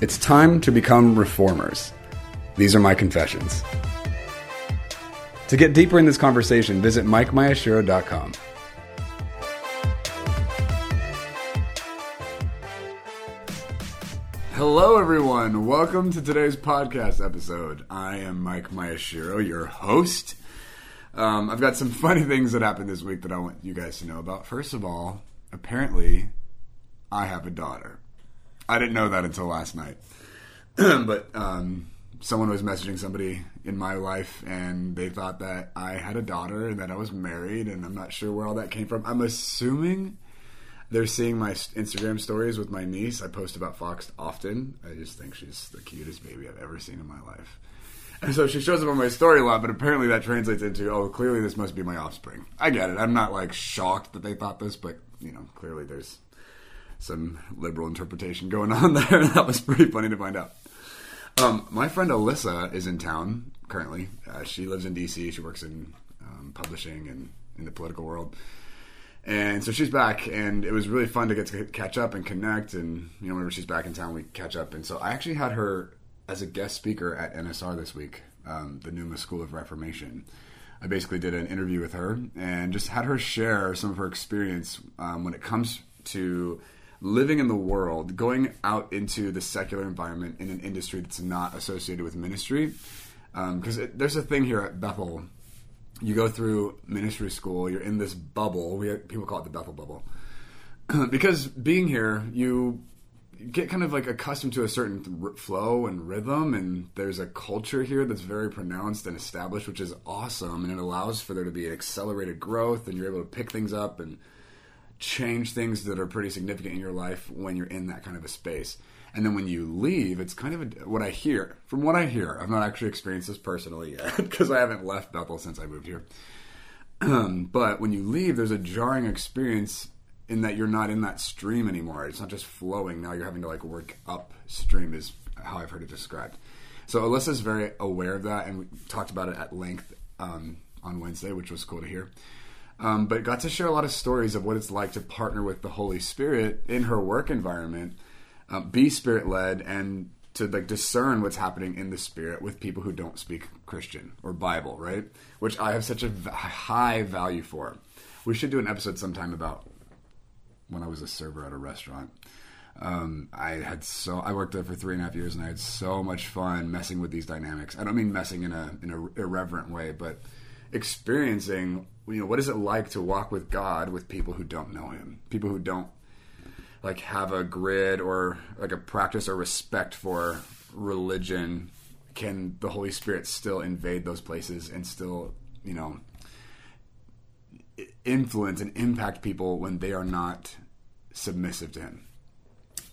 It's time to become reformers. These are my confessions. To get deeper in this conversation, visit MikeMiyashiro.com. Hello, everyone. Welcome to today's podcast episode. I am Mike Miyashiro, your host. Um, I've got some funny things that happened this week that I want you guys to know about. First of all, apparently, I have a daughter. I didn't know that until last night. but um, someone was messaging somebody in my life, and they thought that I had a daughter and that I was married, and I'm not sure where all that came from. I'm assuming they're seeing my Instagram stories with my niece. I post about Fox often. I just think she's the cutest baby I've ever seen in my life. And so she shows up on my story a lot, but apparently that translates into, oh, clearly this must be my offspring. I get it. I'm not like shocked that they thought this, but you know, clearly there's some liberal interpretation going on there. that was pretty funny to find out. Um, my friend Alyssa is in town currently. Uh, she lives in DC. She works in um, publishing and in the political world. And so she's back, and it was really fun to get to catch up and connect. And you know, whenever she's back in town, we catch up. And so I actually had her as a guest speaker at NSR this week, um, the Numa School of Reformation. I basically did an interview with her and just had her share some of her experience um, when it comes to living in the world, going out into the secular environment in an industry that's not associated with ministry. Because um, there's a thing here at Bethel you go through ministry school, you're in this bubble. We people call it the Bethel bubble. because being here, you get kind of like accustomed to a certain r- flow and rhythm and there's a culture here that's very pronounced and established which is awesome and it allows for there to be an accelerated growth and you're able to pick things up and change things that are pretty significant in your life when you're in that kind of a space and then when you leave, it's kind of a, what I hear. From what I hear, I've not actually experienced this personally yet because I haven't left Bethel since I moved here. but when you leave, there's a jarring experience in that you're not in that stream anymore. It's not just flowing. Now you're having to like work upstream, is how I've heard it described. So Alyssa's very aware of that, and we talked about it at length um, on Wednesday, which was cool to hear. Um, but got to share a lot of stories of what it's like to partner with the Holy Spirit in her work environment um, be spirit led and to like discern what's happening in the spirit with people who don't speak Christian or Bible, right? Which I have such a v- high value for. We should do an episode sometime about when I was a server at a restaurant. Um, I had so I worked there for three and a half years, and I had so much fun messing with these dynamics. I don't mean messing in a in a irreverent way, but experiencing you know what is it like to walk with God with people who don't know Him, people who don't like have a grid or like a practice or respect for religion? Can the holy spirit still invade those places and still you know influence and impact people when they are not submissive to him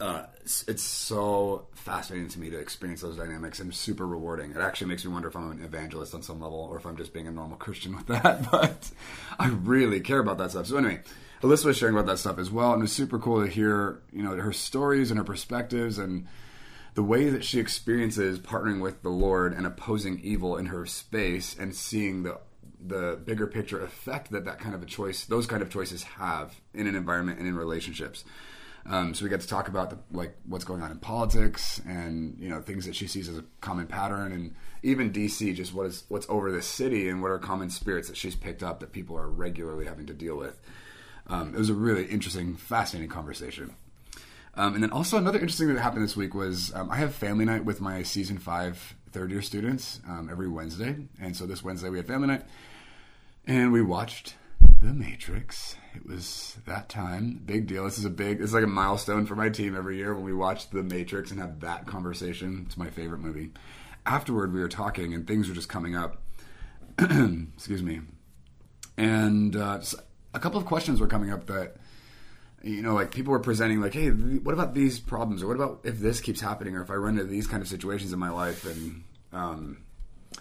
uh, it's, so fascinating to me to experience those dynamics and super rewarding. It actually makes me wonder if I'm an evangelist on some level or if I'm just being a normal Christian with that. But I really care about that stuff. So anyway, Alyssa was sharing about that stuff as well, and it was super cool to hear you know her stories and her perspectives and the way that she experiences partnering with the Lord and opposing evil in her space and seeing the the bigger picture effect that that kind of a choice, those kind of choices have in an environment and in relationships. Um, so we get to talk about the, like what's going on in politics and you know things that she sees as a common pattern, and even DC, just what is what's over the city and what are common spirits that she's picked up that people are regularly having to deal with. Um, it was a really interesting, fascinating conversation. Um, and then also another interesting thing that happened this week was um, I have family night with my season five third year students um, every Wednesday, and so this Wednesday we had family night, and we watched The Matrix. It was that time, big deal. This is a big, it's like a milestone for my team every year when we watch The Matrix and have that conversation. It's my favorite movie. Afterward, we were talking, and things were just coming up. Excuse me, and uh, a couple of questions were coming up that you know, like people were presenting like, hey, what about these problems, or what about if this keeps happening, or if I run into these kind of situations in my life, and um,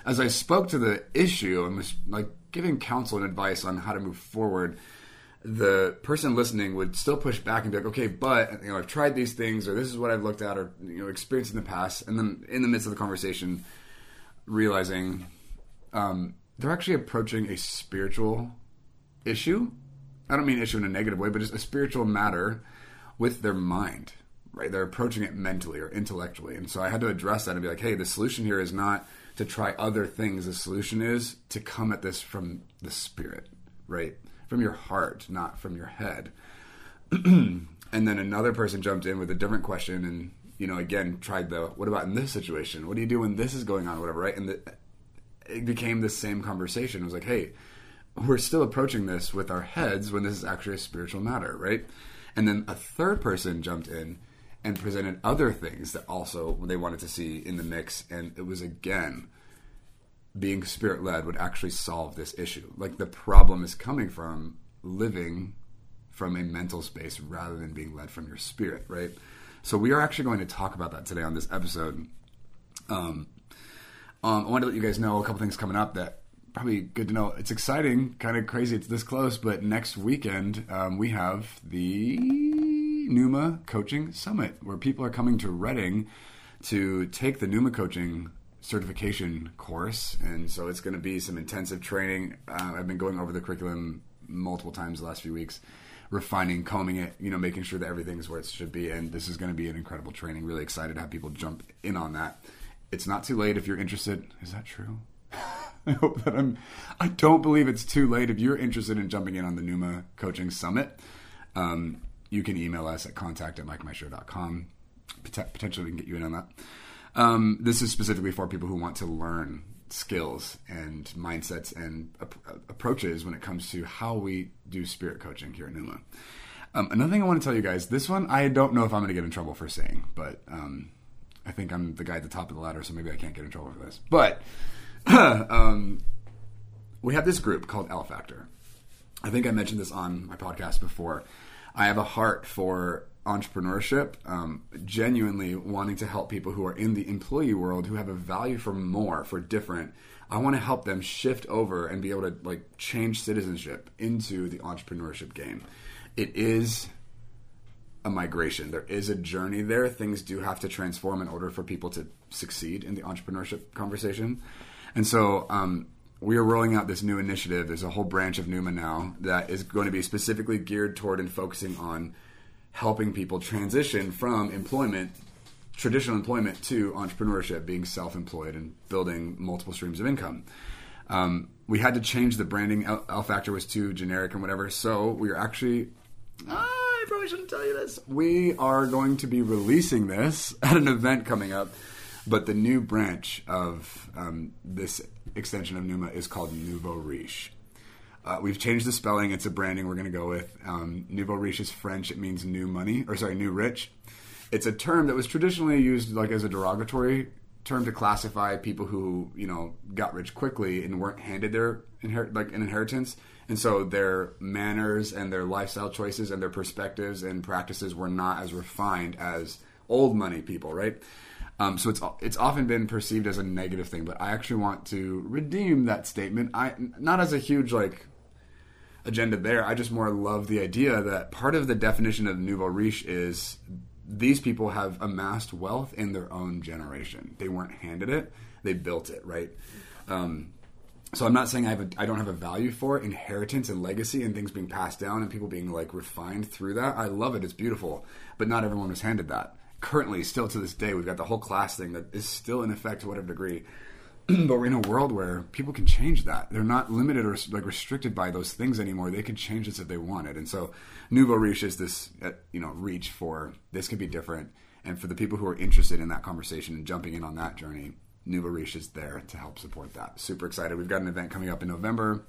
as I spoke to the issue and was like giving counsel and advice on how to move forward, the person listening would still push back and be like, okay, but you know, I've tried these things, or this is what I've looked at, or you know, experienced in the past, and then in the midst of the conversation, realizing um, they're actually approaching a spiritual issue. I don't mean issue in a negative way, but just a spiritual matter with their mind. Right? They're approaching it mentally or intellectually, and so I had to address that and be like, hey, the solution here is not to try other things. The solution is to come at this from the spirit, right? From your heart, not from your head. and then another person jumped in with a different question and, you know, again, tried the, what about in this situation? What do you do when this is going on, whatever, right? And the, it became the same conversation. It was like, hey, we're still approaching this with our heads when this is actually a spiritual matter, right? And then a third person jumped in and presented other things that also they wanted to see in the mix. And it was again, being spirit led would actually solve this issue. Like the problem is coming from living from a mental space rather than being led from your spirit, right? So we are actually going to talk about that today on this episode. Um, um, I wanted to let you guys know a couple things coming up that probably good to know. It's exciting, kind of crazy. It's this close, but next weekend um, we have the Numa Coaching Summit, where people are coming to Redding to take the Numa Coaching certification course, and so it's going to be some intensive training. Uh, I've been going over the curriculum multiple times the last few weeks, refining, combing it, you know, making sure that everything's where it should be. And this is going to be an incredible training. Really excited to have people jump in on that. It's not too late if you're interested. Is that true? I hope that I'm. I don't believe it's too late if you're interested in jumping in on the Numa Coaching Summit. Um, you can email us at contact at mikemiyashiro.com. Potentially, we can get you in on that. Um, this is specifically for people who want to learn skills and mindsets and ap- approaches when it comes to how we do spirit coaching here at Numa. Um, another thing I want to tell you guys this one, I don't know if I'm going to get in trouble for saying, but um, I think I'm the guy at the top of the ladder, so maybe I can't get in trouble for this. But um, we have this group called L Factor. I think I mentioned this on my podcast before. I have a heart for entrepreneurship, um, genuinely wanting to help people who are in the employee world who have a value for more, for different. I want to help them shift over and be able to like change citizenship into the entrepreneurship game. It is a migration. There is a journey there. Things do have to transform in order for people to succeed in the entrepreneurship conversation. And so um, we are rolling out this new initiative. There's a whole branch of Numa now that is going to be specifically geared toward and focusing on helping people transition from employment, traditional employment, to entrepreneurship, being self employed and building multiple streams of income. Um, we had to change the branding. L, L Factor was too generic and whatever. So we are actually. I probably shouldn't tell you this. We are going to be releasing this at an event coming up, but the new branch of um, this extension of Numa is called Nouveau Riche. Uh, we've changed the spelling. It's a branding we're going to go with. Um, nouveau riche is French. It means new money, or sorry, new rich. It's a term that was traditionally used like as a derogatory term to classify people who you know got rich quickly and weren't handed their inher- like an inheritance, and so their manners and their lifestyle choices and their perspectives and practices were not as refined as old money people, right? Um, so it's it's often been perceived as a negative thing, but I actually want to redeem that statement. I not as a huge like agenda there. I just more love the idea that part of the definition of nouveau riche is these people have amassed wealth in their own generation. They weren't handed it; they built it, right? Um, so I'm not saying I have a, I don't have a value for it, inheritance and legacy and things being passed down and people being like refined through that. I love it; it's beautiful, but not everyone was handed that. Currently, still to this day, we've got the whole class thing that is still in effect to whatever degree. but we're in a world where people can change that. They're not limited or like restricted by those things anymore. They can change this if they wanted. And so, nouveau riche is this, uh, you know, reach for this could be different. And for the people who are interested in that conversation and jumping in on that journey, nouveau riche is there to help support that. Super excited. We've got an event coming up in November.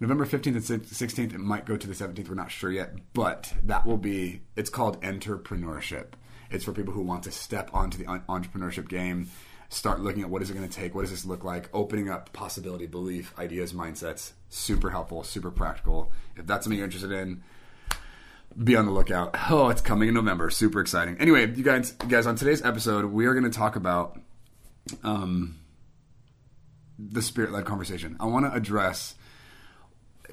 November 15th and 16th, it might go to the 17th, we're not sure yet, but that will be, it's called Entrepreneurship. It's for people who want to step onto the entrepreneurship game start looking at what is it going to take, what does this look like, opening up possibility, belief, ideas, mindsets. Super helpful, super practical. If that's something you're interested in, be on the lookout. Oh, it's coming in November. Super exciting. Anyway, you guys, you guys, on today's episode, we are going to talk about um, the spirit led conversation. I want to address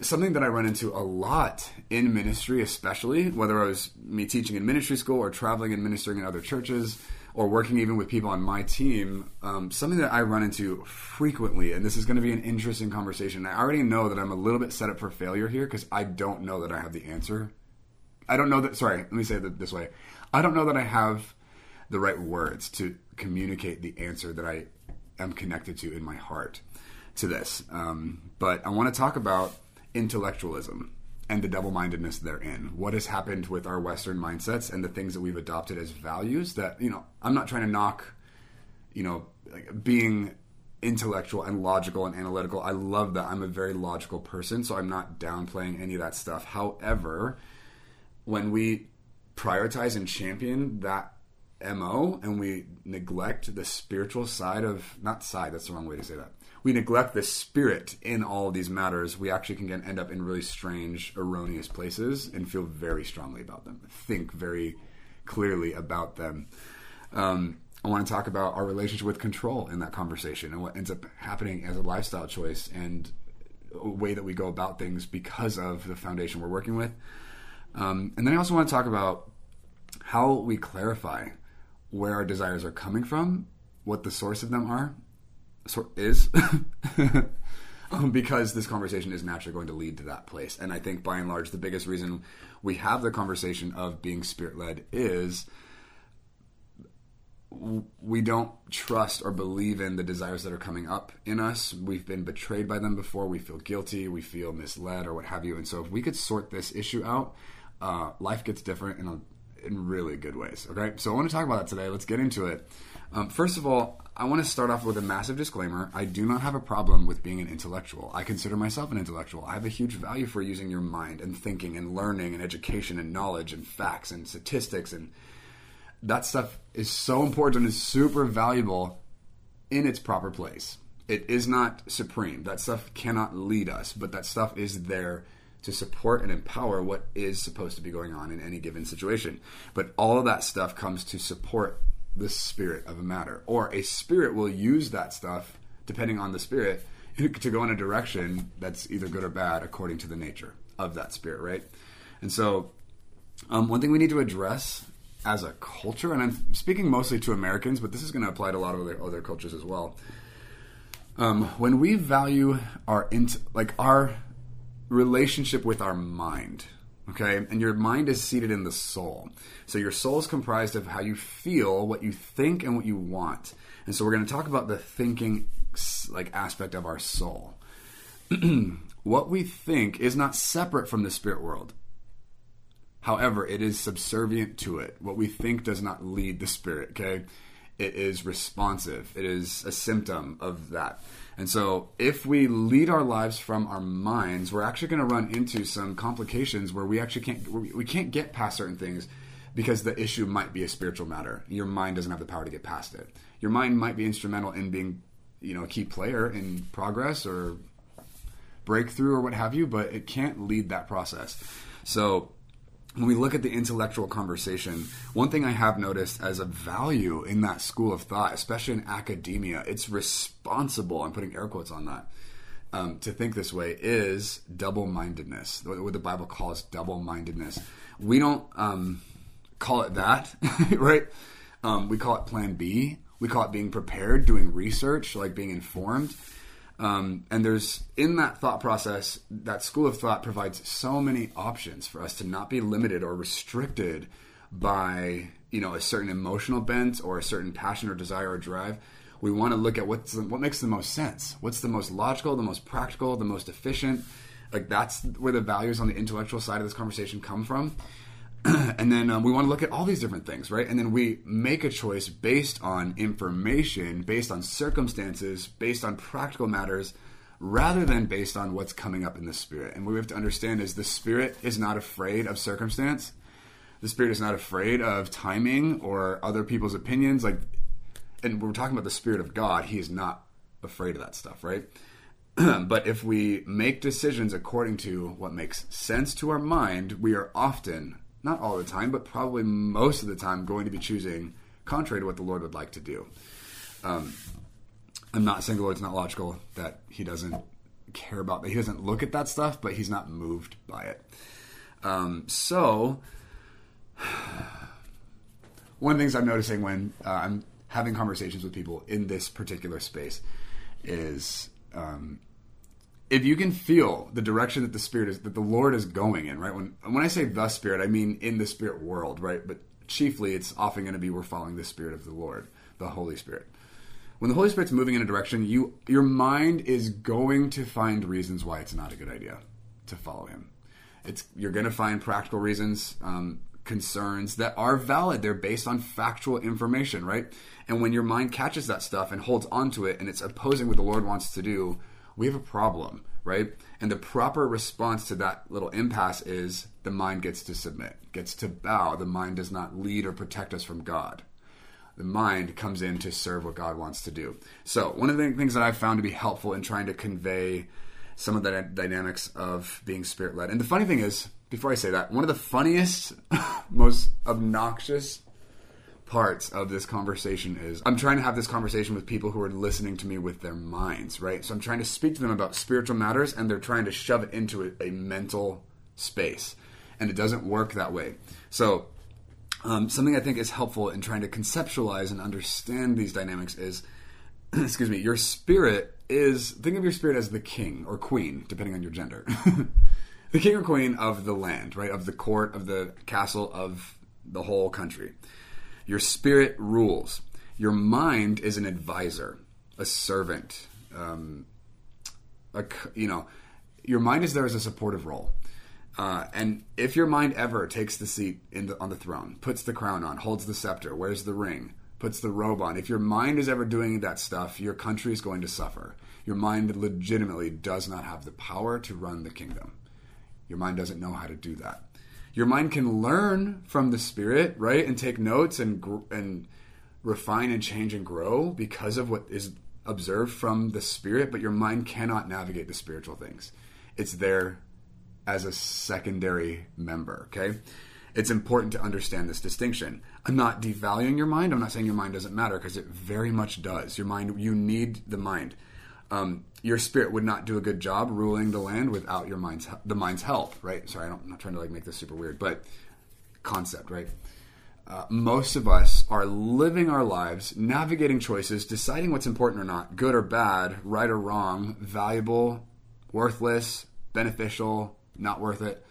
something that I run into a lot in ministry, especially whether I was me teaching in ministry school or traveling and ministering in other churches or working even with people on my team. Um, something that I run into frequently, and this is going to be an interesting conversation. I already know that I'm a little bit set up for failure here because I don't know that I have the answer. I don't know that. Sorry, let me say it this way. I don't know that I have the right words to communicate the answer that I am connected to in my heart to this. Um, but I want to talk about intellectualism and the double mindedness therein. What has happened with our Western mindsets and the things that we've adopted as values that, you know, I'm not trying to knock, you know, like being intellectual and logical and analytical. I love that. I'm a very logical person, so I'm not downplaying any of that stuff. However, when we prioritize and champion that MO and we neglect the spiritual side of, not side, that's the wrong way to say that we neglect the spirit in all of these matters, we actually can get, end up in really strange, erroneous places and feel very strongly about them, think very clearly about them. Um, I want to talk about our relationship with control in that conversation and what ends up happening as a lifestyle choice and a way that we go about things because of the foundation we're working with. Um, and then I also want to talk about how we clarify where our desires are coming from, what the source of them are, sort is um, because this conversation is naturally going to lead to that place. And I think by and large, the biggest reason we have the conversation of being spirit led is we don't trust or believe in the desires that are coming up in us. We've been betrayed by them before. We feel guilty. We feel misled or what have you. And so, if we could sort this issue out, uh, life gets different in a, in really good ways. Okay, so I want to talk about that today. Let's get into it. Um, first of all, I want to start off with a massive disclaimer. I do not have a problem with being an intellectual. I consider myself an intellectual. I have a huge value for using your mind and thinking and learning and education and knowledge and facts and statistics and that stuff is so important and is super valuable in its proper place. It is not supreme. That stuff cannot lead us, but that stuff is there to support and empower what is supposed to be going on in any given situation. But all of that stuff comes to support the spirit of a matter. Or a spirit will use that stuff, depending on the spirit, to go in a direction that's either good or bad according to the nature of that spirit, right? And so, um, one thing we need to address as a culture, and I'm speaking mostly to Americans, but this is going to apply to a lot of other, other cultures as well. Um, when we value our int- like our relationship with our mind, Okay, and your mind is seated in the soul. So your soul is comprised of how you feel, what you think, and what you want. And so we're going to talk about the thinking like aspect of our soul. what we think is not separate from the spirit world. However, it is subservient to it. What we think does not lead the spirit, okay? It is responsive. It is a symptom of that. And so, if we lead our lives from our minds, we're actually going to run into some complications where we actually can't we can't get past certain things because the issue might be a spiritual matter. Your mind doesn't have the power to get past it. Your mind might be instrumental in being, you know, a key player in progress or breakthrough or what have you, but it can't lead that process. So, when we look at the intellectual conversation, one thing I have noticed as a value in that school of thought, especially in academia, it's responsible, I'm putting air quotes on that, um, to think this way, is double mindedness, what the Bible calls double mindedness. We don't um, call it that, right? Um, we call it plan B. We call it being prepared, doing research, like being informed. Um, and there's in that thought process, that school of thought provides so many options for us to not be limited or restricted by you know a certain emotional bent or a certain passion or desire or drive. We want to look at what's what makes the most sense, what's the most logical, the most practical, the most efficient. Like that's where the values on the intellectual side of this conversation come from. and then um, we want to look at all these different things, right? And then we make a choice based on information, based on circumstances, based on practical matters, rather than based on what's coming up in the spirit. And what we have to understand is the spirit is not afraid of circumstance. The spirit is not afraid of timing or other people's opinions. Like, and we're talking about the spirit of God. He is not afraid of that stuff, right? but if we make decisions according to what makes sense to our mind, we are often not all the time, but probably most of the time, going to be choosing contrary to what the Lord would like to do. Um, I'm not saying the Lord's not logical, that He doesn't care about that. He doesn't look at that stuff, but He's not moved by it. Um, so, one of the things I'm noticing when uh, I'm having conversations with people in this particular space is um, if you can feel the direction that the spirit is that the lord is going in right? When when i say the spirit i mean in the spirit world right? But chiefly it's often going to be we're following the spirit of the lord the holy spirit. When the holy spirit's moving in a direction you your mind is going to find reasons why it's not a good idea to follow him. It's you're going to find practical reasons um, concerns that are valid. They're based on factual information right? And when your mind catches that stuff and holds onto it and it's opposing what the lord wants to do we have a problem, right? And the proper response to that little impasse is the mind gets to submit, gets to bow. The mind does not lead or protect us from God. The mind comes in to serve what God wants to do. So, one of the things that I've found to be helpful in trying to convey some of the dynamics of being spirit led. And the funny thing is, before I say that, one of the funniest, most obnoxious parts of this conversation is I'm trying to have this conversation with people who are listening to me with their minds, right? So I'm trying to speak to them about spiritual matters and they're trying to shove it into a, a mental space. And it doesn't work that way. So um, something I think is helpful in trying to conceptualize and understand these dynamics is, excuse me, your spirit is, think of your spirit as the king or queen, depending on your gender. the king or queen of the land, right? Of the court, of the castle, of the whole country. Your spirit rules. Your mind is an advisor, a servant. Um, a, you know, your mind is there as a supportive role. Uh, and if your mind ever takes the seat the, on the throne, puts the crown on, holds the scepter, wears the ring, puts the robe on, if your mind is ever doing that stuff, your country is going to suffer. Your mind legitimately does not have the power to run the kingdom. Your mind doesn't know how to do that your mind can learn from the spirit, right, and take notes and and refine and change and grow because of what is observed from the spirit, but your mind cannot navigate the spiritual things. It's there as a secondary member, okay? It's important to understand this distinction. I'm not devaluing your mind. I'm not saying your mind doesn't matter because it very much does. Your mind, you need the mind um, your spirit would not do a good job ruling the land without your mind's the mind's help, right? Sorry, I am not trying to like make this super weird, but concept, right? Uh, most of us are living our lives, navigating choices, deciding what's important or not, good or bad, right or wrong, valuable, worthless, beneficial, not worth it.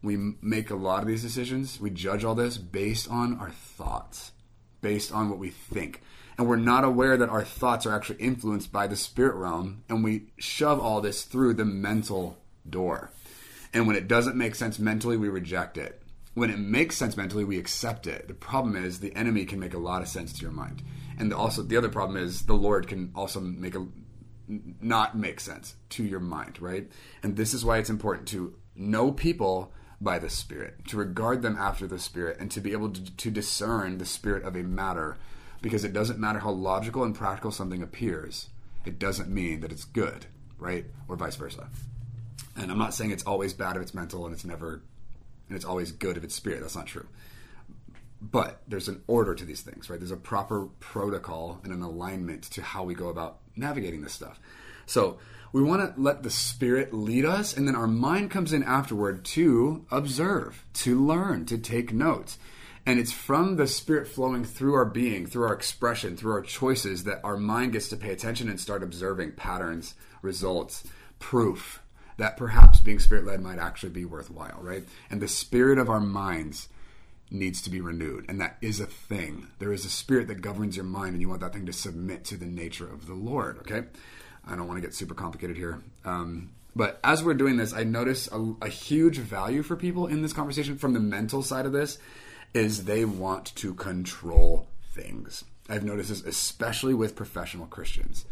We make a lot of these decisions. We judge all this based on our thoughts, based on what we think and we're not aware that our thoughts are actually influenced by the spirit realm, and we shove all this through the mental door. And when it doesn't make sense mentally, we reject it. When it makes sense mentally, we accept it. The problem is the enemy can make a lot of sense to your mind. And also the other problem is the Lord can also make a not make sense to your mind, right? And this is why it's important to know people by the Spirit, to regard them after the Spirit, and to be able to, to discern the spirit of a matter because it doesn't matter how logical and practical something appears, it doesn't mean that it's good, right? Or vice versa. And I'm not saying it's always bad if it's mental and it's never, and it's always good if it's spirit. That's not true. But there's an order to these things, right? There's a proper protocol and an alignment to how we go about navigating this stuff. So we want to let the spirit lead us, and then our mind comes in afterward to observe, to learn, to take notes. And it's from the spirit flowing through our being, through our expression, through our choices that our mind gets to pay attention and start observing patterns, results, proof that perhaps being spirit led might actually be worthwhile, right? And the spirit of our minds needs to be renewed. And that is a thing. There is a spirit that governs your mind, and you want that thing to submit to the nature of the Lord, okay? I don't want to get super complicated here. Um, but as we're doing this, I notice a, a huge value for people in this conversation from the mental side of this is they want to control things. I've noticed this especially with professional Christians.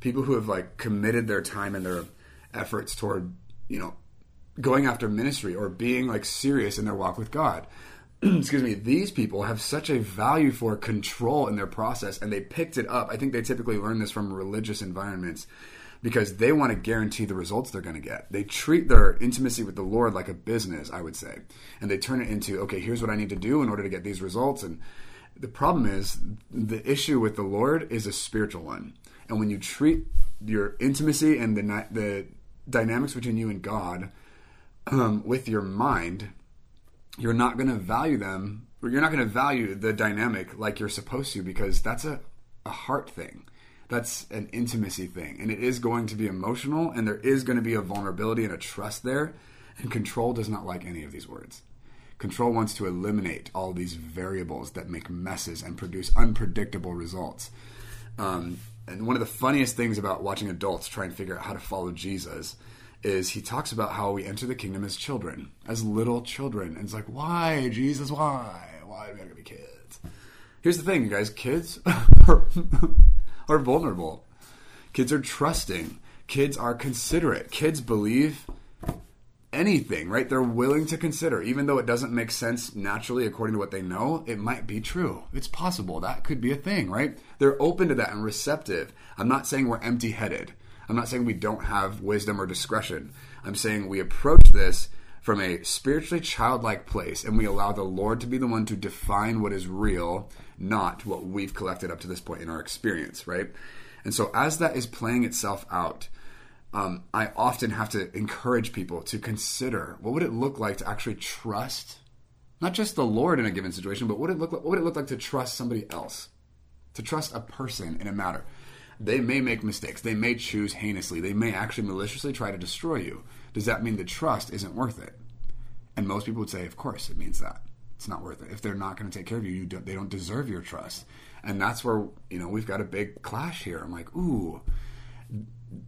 People who have like committed their time and their efforts toward, you know, going after ministry or being like serious in their walk with God. Excuse me, these people have such a value for control in their process and they picked it up. I think they typically learn this from religious environments because they want to guarantee the results they're going to get. They treat their intimacy with the Lord like a business, I would say, and they turn it into okay, here's what I need to do in order to get these results. And the problem is the issue with the Lord is a spiritual one, and when you treat your intimacy and the the dynamics between you and God um, with your mind, you're not going to value them. Or you're not going to value the dynamic like you're supposed to because that's a, a heart thing that's an intimacy thing and it is going to be emotional and there is going to be a vulnerability and a trust there and control does not like any of these words control wants to eliminate all these variables that make messes and produce unpredictable results um, and one of the funniest things about watching adults try and figure out how to follow jesus is he talks about how we enter the kingdom as children as little children and it's like why jesus why why do we gotta be kids here's the thing you guys kids are are vulnerable. Kids are trusting. Kids are considerate. Kids believe anything, right? They're willing to consider, even though it doesn't make sense naturally according to what they know, it might be true. It's possible. That could be a thing, right? They're open to that and receptive. I'm not saying we're empty headed. I'm not saying we don't have wisdom or discretion. I'm saying we approach this from a spiritually childlike place and we allow the Lord to be the one to define what is real, not what we've collected up to this point in our experience, right? And so as that is playing itself out, um, I often have to encourage people to consider what would it look like to actually trust not just the Lord in a given situation, but what would it look like, what would it look like to trust somebody else, to trust a person in a matter. They may make mistakes. They may choose heinously. They may actually maliciously try to destroy you does that mean the trust isn't worth it? And most people would say, of course, it means that it's not worth it. If they're not going to take care of you, you don't, they don't deserve your trust. And that's where you know we've got a big clash here. I'm like, ooh,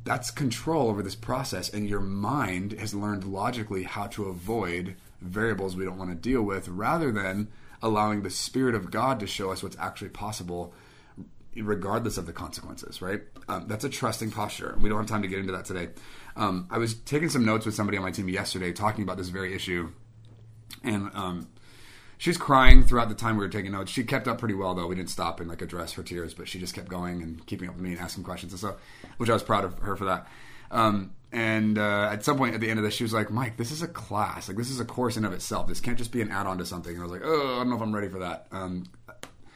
that's control over this process, and your mind has learned logically how to avoid variables we don't want to deal with, rather than allowing the Spirit of God to show us what's actually possible regardless of the consequences, right? Um, that's a trusting posture. We don't have time to get into that today. Um, I was taking some notes with somebody on my team yesterday talking about this very issue, and um, she's crying throughout the time we were taking notes. She kept up pretty well though. We didn't stop and like address her tears, but she just kept going and keeping up with me and asking questions and so, which I was proud of her for that. Um, and uh, at some point at the end of this, she was like, "Mike, this is a class. Like this is a course in of itself. This can't just be an add-on to something." And I was like, "Oh, I don't know if I'm ready for that." Um,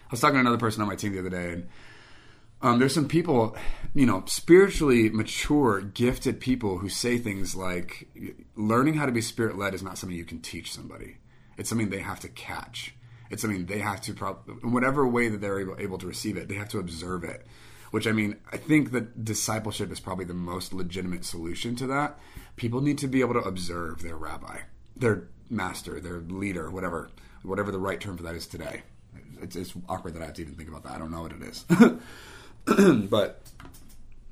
I was talking to another person on my team the other day, and um, there's some people, you know, spiritually mature, gifted people who say things like, learning how to be spirit led is not something you can teach somebody. It's something they have to catch. It's something they have to, pro- in whatever way that they're able, able to receive it, they have to observe it. Which I mean, I think that discipleship is probably the most legitimate solution to that. People need to be able to observe their rabbi, their master, their leader, whatever, whatever the right term for that is today. It's, it's awkward that I have to even think about that. I don't know what it is. but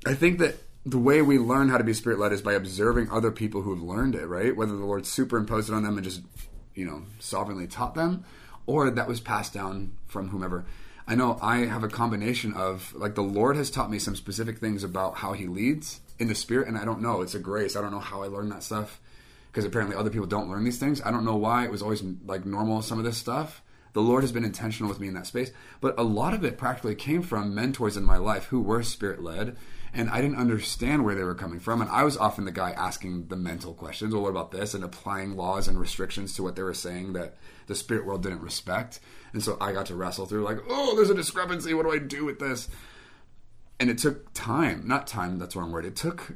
I think that the way we learn how to be spirit led is by observing other people who have learned it, right? Whether the Lord superimposed it on them and just, you know, sovereignly taught them, or that was passed down from whomever. I know I have a combination of, like, the Lord has taught me some specific things about how He leads in the Spirit, and I don't know. It's a grace. I don't know how I learned that stuff because apparently other people don't learn these things. I don't know why it was always, like, normal, some of this stuff the Lord has been intentional with me in that space. But a lot of it practically came from mentors in my life who were spirit led, and I didn't understand where they were coming from. And I was often the guy asking the mental questions, well, what about this? And applying laws and restrictions to what they were saying that the spirit world didn't respect. And so I got to wrestle through, like, oh, there's a discrepancy. What do I do with this? And it took time, not time, that's the wrong word. It took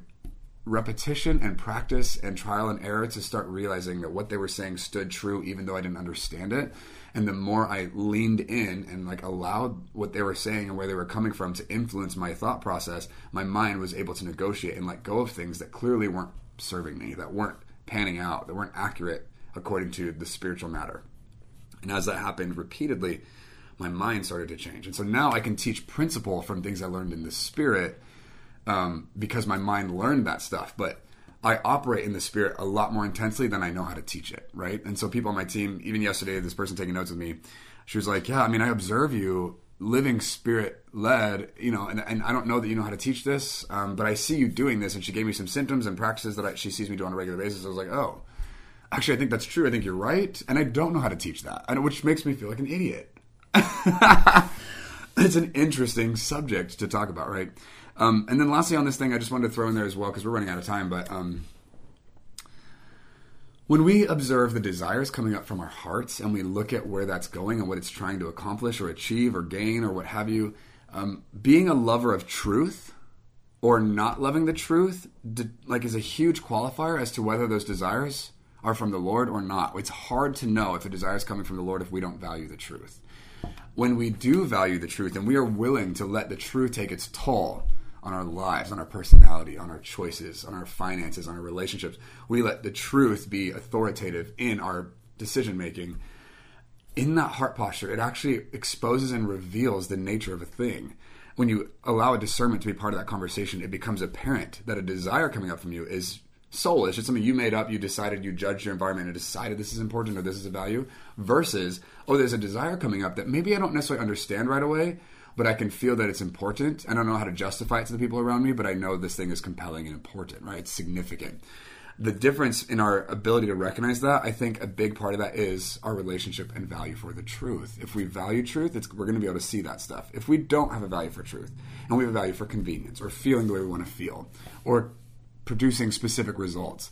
repetition and practice and trial and error to start realizing that what they were saying stood true even though I didn't understand it. And the more I leaned in and like allowed what they were saying and where they were coming from to influence my thought process, my mind was able to negotiate and let go of things that clearly weren't serving me, that weren't panning out, that weren't accurate according to the spiritual matter. And as that happened repeatedly, my mind started to change. And so now I can teach principle from things I learned in the spirit um, because my mind learned that stuff. But I operate in the spirit a lot more intensely than I know how to teach it, right? And so people on my team, even yesterday, this person taking notes with me, she was like, "Yeah, I mean, I observe you living spirit led, you know, and, and I don't know that you know how to teach this, um, but I see you doing this." And she gave me some symptoms and practices that I, she sees me do on a regular basis. I was like, "Oh, actually, I think that's true. I think you're right, and I don't know how to teach that, and, which makes me feel like an idiot." it's an interesting subject to talk about, right? Um, and then lastly on this thing, I just wanted to throw in there as well because we're running out of time. But um, when we observe the desires coming up from our hearts and we look at where that's going and what it's trying to accomplish or achieve or gain or what have you, um, being a lover of truth or not loving the truth, like is a huge qualifier as to whether those desires are from the Lord or not. It's hard to know if a desire is coming from the Lord if we don't value the truth. When we do value the truth and we are willing to let the truth take its toll on our lives, on our personality, on our choices, on our finances, on our relationships, we let the truth be authoritative in our decision making. In that heart posture, it actually exposes and reveals the nature of a thing when you allow a discernment to be part of that conversation, it becomes apparent that a desire coming up from you is soulish. It's something you made up. You decided, you judged your environment and decided this is important or this is a value. Versus, oh, there's a desire coming up that maybe I don't necessarily understand right away, but I can feel that it's important. I don't know how to justify it to the people around me, but I know this thing is compelling and important, right? It's significant the difference in our ability to recognize that, I think a big part of that is our relationship and value for the truth. If we value truth, we're going to be able to see that stuff. If we don't have a value for truth, and we have a value for convenience, or feeling the way we want to feel, or producing specific results,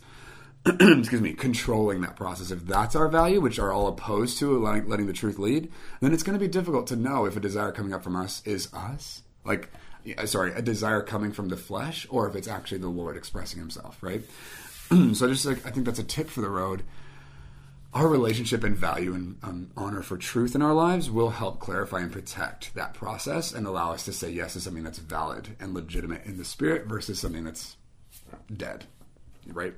excuse me, controlling that process. If that's our value, which are all opposed to letting, letting the truth lead, then it's going to be difficult to know if a desire coming up from us is us, like, sorry, a desire coming from the flesh, or if it's actually the Lord expressing Himself, right? so just like I think that's a tip for the road. Our relationship and value and um, honor for truth in our lives will help clarify and protect that process and allow us to say yes to something that's valid and legitimate in the spirit versus something that's dead. Right?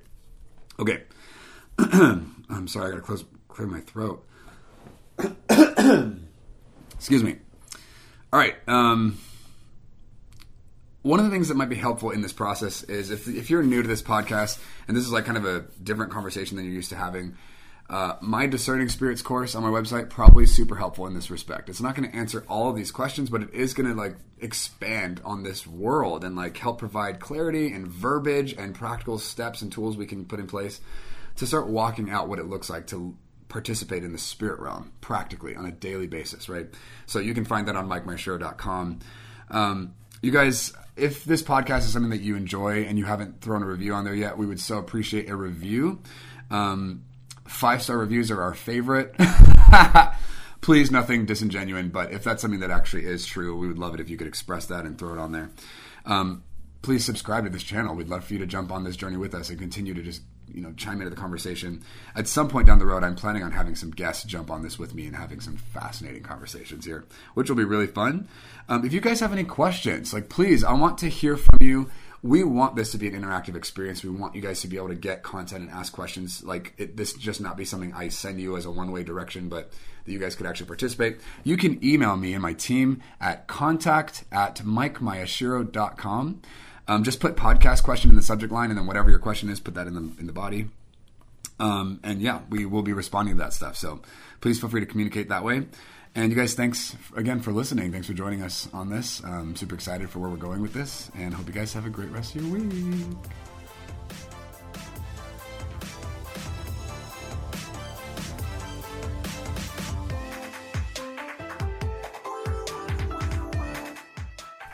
Okay. I'm sorry, I gotta close clear my throat. Excuse me. All right. Um, one of the things that might be helpful in this process is if, if you're new to this podcast and this is like kind of a different conversation than you're used to having uh, my discerning spirits course on my website probably super helpful in this respect. It's not going to answer all of these questions but it is going to like expand on this world and like help provide clarity and verbiage and practical steps and tools we can put in place to start walking out what it looks like to participate in the spirit realm practically on a daily basis right? So you can find that on mikemiyashiro.com um, you guys if this podcast is something that you enjoy and you haven't thrown a review on there yet, we would so appreciate a review. Um, five star reviews are our favorite. Please, nothing disingenuine, but if that's something that actually is true, we would love it if you could express that and throw it on there. Um, please subscribe to this channel. We'd love for you to jump on this journey with us and continue to just you know chime into the conversation. At some point down the road, I'm planning on having some guests jump on this with me and having some fascinating conversations here, which will be really fun. Um, if you guys have any questions, like please, I want to hear from you. We want this to be an interactive experience. We want you guys to be able to get content and ask questions. Like it, this just not be something I send you as a one way direction, but that you guys could actually participate. You can email me and my team at contact at mikemiyashiro.com. Um, just put podcast question in the subject line, and then whatever your question is, put that in the in the body. Um, and yeah, we will be responding to that stuff. So please feel free to communicate that way. And you guys, thanks again for listening. Thanks for joining us on this. I'm super excited for where we're going with this, and hope you guys have a great rest of your week.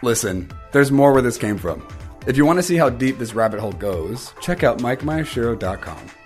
Listen, there's more where this came from. If you want to see how deep this rabbit hole goes, check out MikeMiyashiro.com.